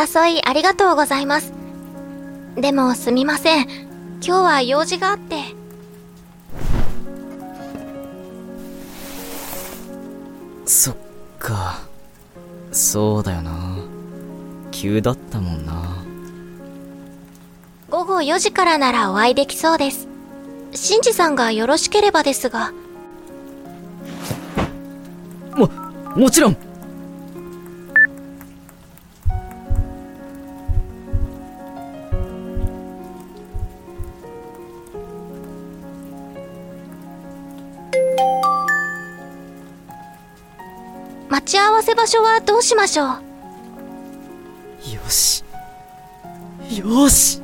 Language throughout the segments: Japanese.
お誘いありがとうございます。でもすみません。今日は用事があって。そっか。そうだよな。急だったもんな。午後4時からならお会いできそうです。シンジさんがよろしければですが。も、もちろんせ場所はどうしましょう？よし。よし。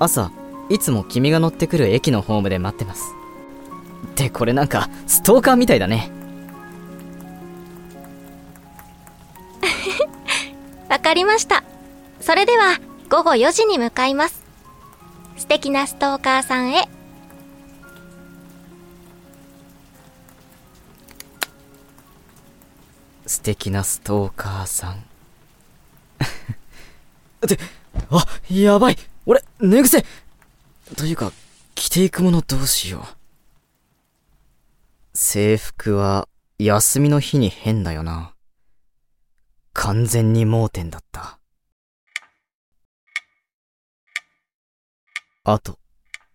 朝いつも君が乗ってくる駅のホームで待ってます。ってこれなんかストーカーみたいだね。わかりました。それでは午後4時に向かいます。素敵なストーカーさんへ素敵なストーカーさん。ってあやばい。俺寝癖。というか着ていくものどうしよう。制服は休みの日に変だよな。完全に盲点だった。あと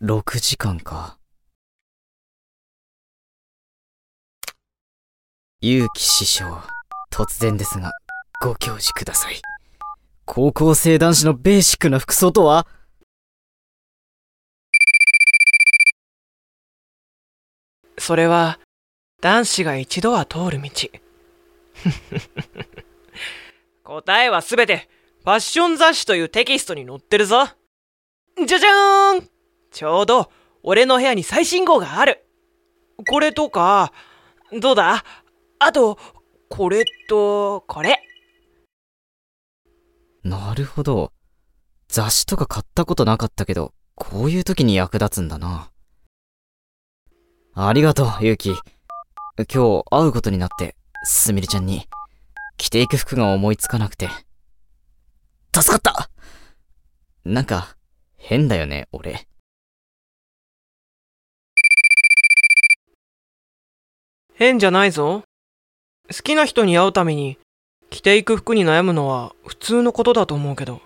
6時間か。勇気師匠。突然ですがご教示ください高校生男子のベーシックな服装とは？それは、男子が一度は通る道。答えはすべて、ファッション雑誌というテキストに載ってるぞ。じゃじゃーんちょうど、俺の部屋に最新号がある。これとか、どうだ？あと、これと、これ。なるほど。雑誌とか買ったことなかったけど、こういう時に役立つんだな。ありがとう、ゆうき。今日会うことになって、すみれちゃんに、着ていく服が思いつかなくて。助かったなんか、変だよね、俺。変じゃないぞ。好きな人に会うために着ていく服に悩むのは普通のことだと思うけど。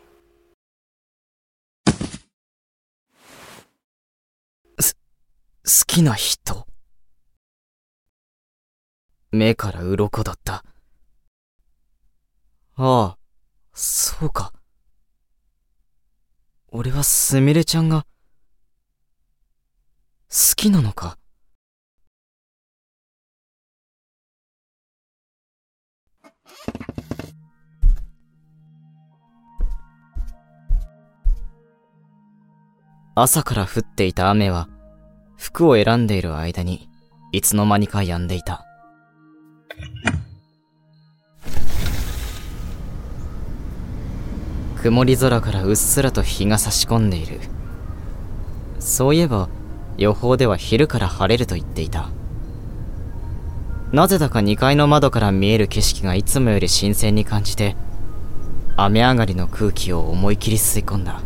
す、好きな人目から鱗だった。ああ、そうか。俺はすみれちゃんが、好きなのか？朝から降っていた雨は、服を選んでいる間に、いつの間にか止んでいた。曇り空からうっすらと日が差し込んでいる。そういえば、予報では昼から晴れると言っていた。なぜだか2階の窓から見える景色がいつもより新鮮に感じて、雨上がりの空気を思い切り吸い込んだ。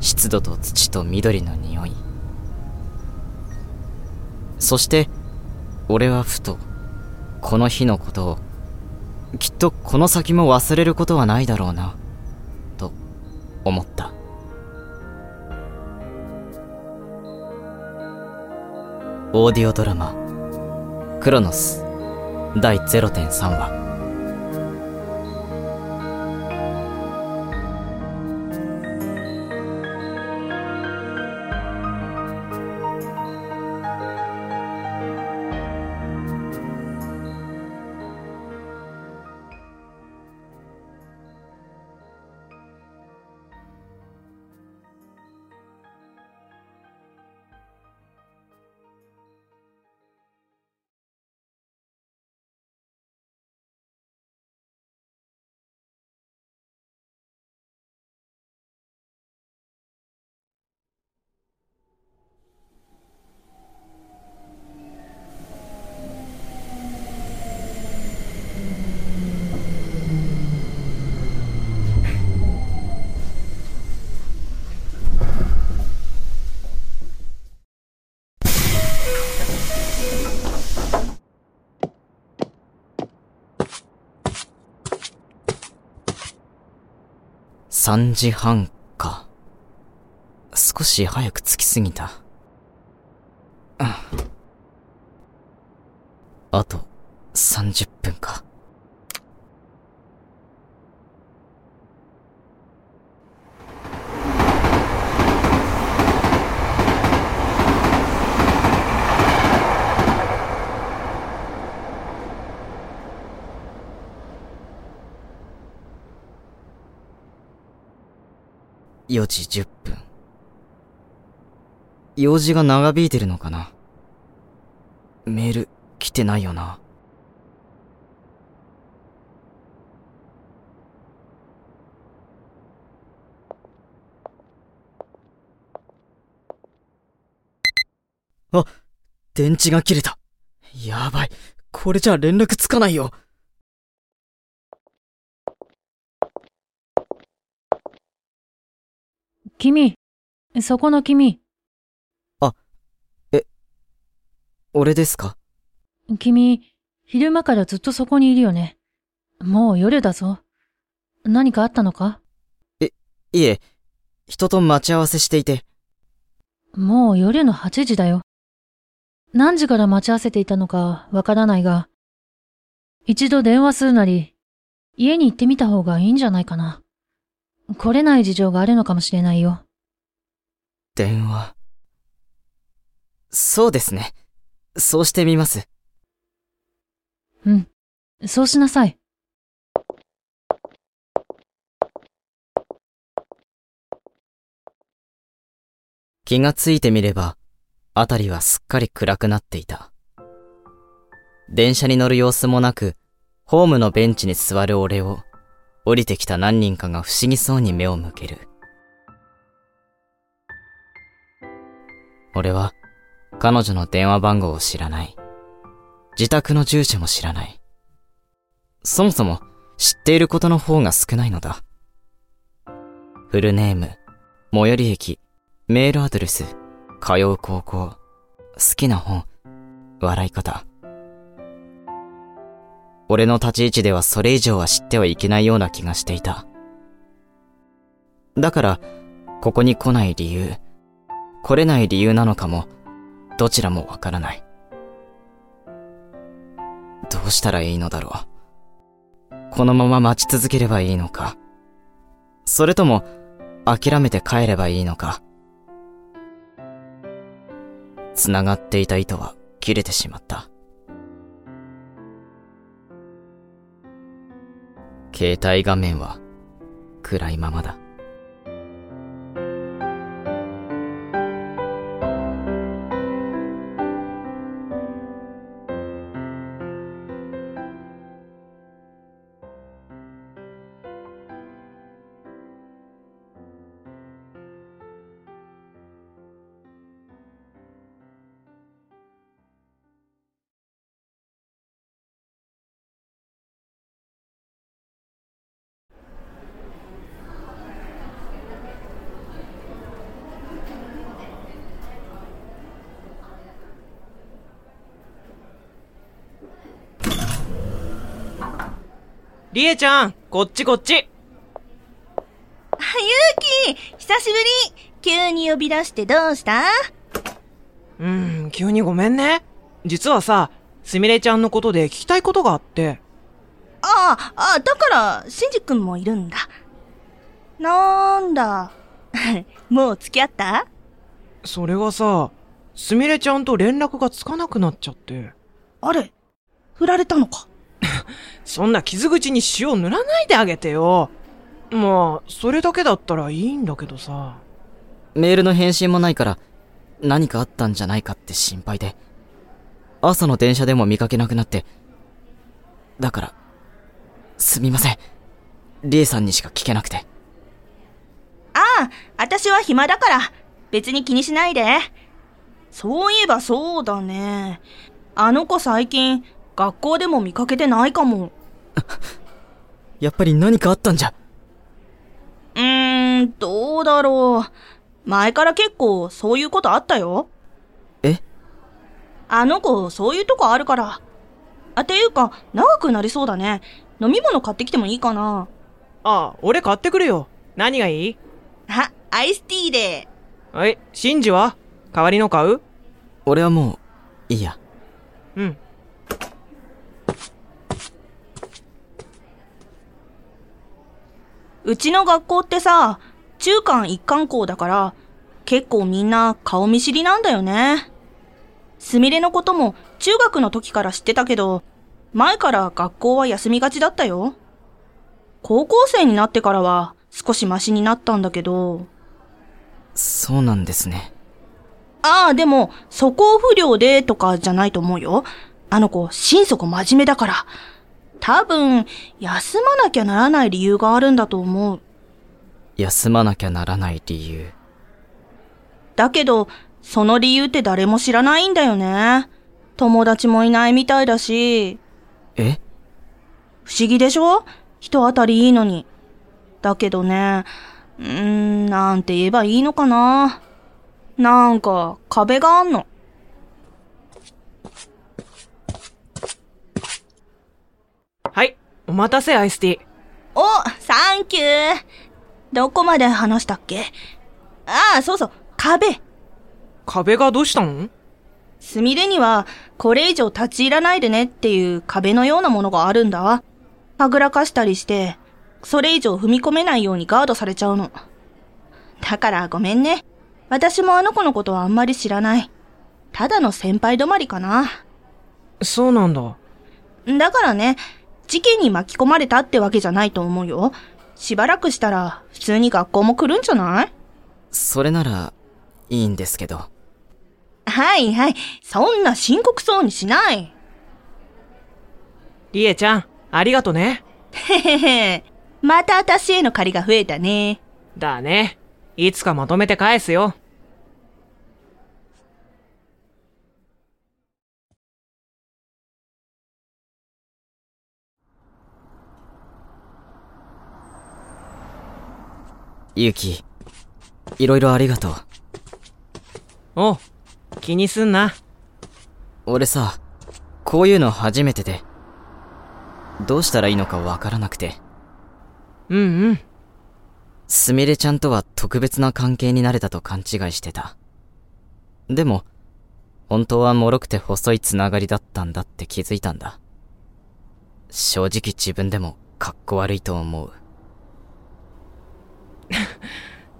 湿度と土と緑の匂い。そして俺はふとこの日のことをきっとこの先も忘れることはないだろうなと思った。オーディオドラマ「クロノス」第0.3話。3時半か。少し早く着きすぎた。うんあと30分か。4時10分。用事が長引いてるのかな？メール来てないよな。あ、電池が切れた。やばい。これじゃ連絡つかないよ。君、そこの君、俺ですか？君、昼間からずっとそこにいるよね。もう夜だぞ。何かあったのか？いえ、人と待ち合わせしていて、もう夜の8時だよ。何時から待ち合わせていたのかわからないが、一度電話するなり、家に行ってみた方がいいんじゃないかな。来れない事情があるのかもしれないよ。電話。そうですね。そうしてみます。うん。そうしなさい。気がついてみれば、あたりはすっかり暗くなっていた。電車に乗る様子もなく、ホームのベンチに座る俺を、降りてきた何人かが不思議そうに目を向ける。俺は、彼女の電話番号を知らない。自宅の住所も知らない。そもそも、知っていることの方が少ないのだ。フルネーム、最寄り駅、メールアドレス、通う高校、好きな本、笑い方。俺の立ち位置ではそれ以上は知ってはいけないような気がしていた。だから、ここに来ない理由、来れない理由なのかも、どちらもわからない。どうしたらいいのだろう。このまま待ち続ければいいのか。それとも、諦めて帰ればいいのか。繋がっていた糸は切れてしまった。携帯画面は暗いままだ。りえちゃん、こっちこっち。ゆうき久しぶり急に呼び出してどうした？うーん、急にごめんね。実はさ、すみれちゃんのことで聞きたいことがあって。ああ、あだから、しんじくんもいるんだ。なんだ。もう付き合った？それがさ、すみれちゃんと連絡がつかなくなっちゃって。あれ振られたのか？そんな傷口に塩塗らないであげてよ。まあ、それだけだったらいいんだけどさ。メールの返信もないから、何かあったんじゃないかって心配で。朝の電車でも見かけなくなって。だから、すみません。リエさんにしか聞けなくて。ああ、私は暇だから、別に気にしないで。そういえばそうだね。あの子最近、学校でも見かけてないかも。やっぱり何かあったんじゃ？うーん、どうだろう。前から結構そういうことあったよ。え？あの子、そういうとこあるから。あ、ていうか、長くなりそうだね。飲み物買ってきてもいいかな。ああ、俺買ってくるよ。何がいい？あ、アイスティーで。え、シンジは？代わりの買う？俺はもう、いいや。うん。うちの学校ってさ、中間一貫校だから、結構みんな顔見知りなんだよね。すみれのことも中学の時から知ってたけど、前から学校は休みがちだったよ。高校生になってからは少しマシになったんだけど、そうなんですね。ああ、でも、素行不良でとかじゃないと思うよ。あの子、心底真面目だから。多分、休まなきゃならない理由があるんだと思う。休まなきゃならない理由。だけど、その理由って誰も知らないんだよね。友達もいないみたいだし、え？不思議でしょ？人当たりいいのに。だけどね、うーん、なんて言えばいいのかな。なんか、壁があんの。はい、お待たせアイスティー。お、サンキュー。どこまで話したっけ？ああ、そうそう、壁。壁がどうしたの？すみれには、これ以上立ち入らないでねっていう壁のようなものがあるんだ。はぐらかしたりして、それ以上踏み込めないようにガードされちゃうの。だからごめんね。私もあの子のことはあんまり知らない。ただの先輩止まりかな。そうなんだ。だからね、事件に巻き込まれたってわけじゃないと思うよ。しばらくしたら、普通に学校も来るんじゃない？それなら、いいんですけど。はいはい。そんな深刻そうにしない。リエちゃん、ありがとね。へへへ。また私への借りが増えたね。だね。いつかまとめて返すよ。ゆうき、いろいろありがとう。おう、気にすんな。俺さ、こういうの初めてで、どうしたらいいのかわからなくて、うんうん。すみれちゃんとは特別な関係になれたと勘違いしてた。でも、本当は脆くて細いつながりだったんだって気づいたんだ。正直自分でもかっこ悪いと思う。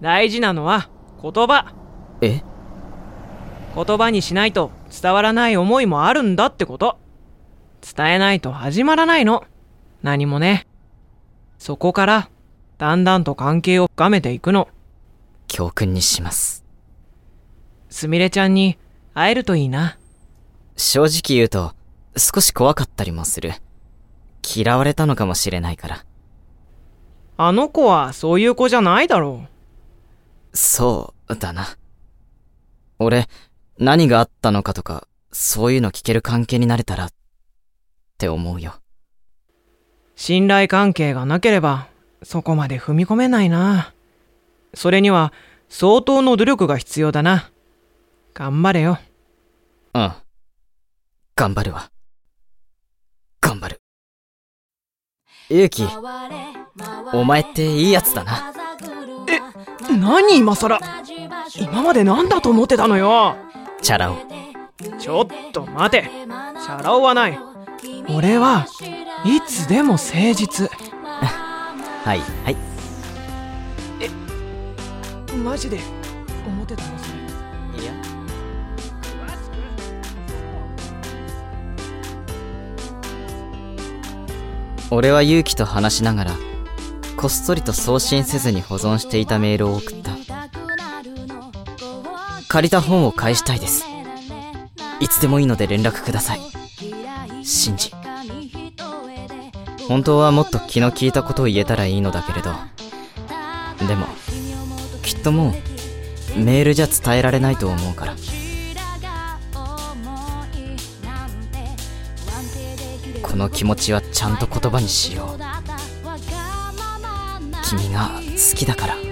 大事なのは言葉。え？言葉にしないと伝わらない思いもあるんだってこと。伝えないと始まらないの。何もね。そこから、だんだんと関係を深めていくの。教訓にします。すみれちゃんに会えるといいな。正直言うと、少し怖かったりもする。嫌われたのかもしれないから。あの子はそういう子じゃないだろそうだな。俺、何があったのかとか、そういうの聞ける関係になれたら、って思うよ。う。信頼関係がなければ、そこまで踏み込めないな。それには、相当の努力が必要だな。頑張れよ。うん。頑張るわ。頑張る。ゆうき、お前っていいやつだな。何今更？今まで何だと思ってたのよチャラ男。ちょっと待て。チャラ男はない。俺はいつでも誠実。はい、はい。マジで思ってたのそれ。いや。俺は勇気と話しながら、こっそりと送信せずに保存していたメールを送った。借りた本を返したいです。いつでもいいので連絡ください。シンジ。本当はもっと気の利いたことを言えたらいいのだけれど。でも、きっともう、メールじゃ伝えられないと思うから。の気持ちはちゃんと言葉にしよう。君が好きだから。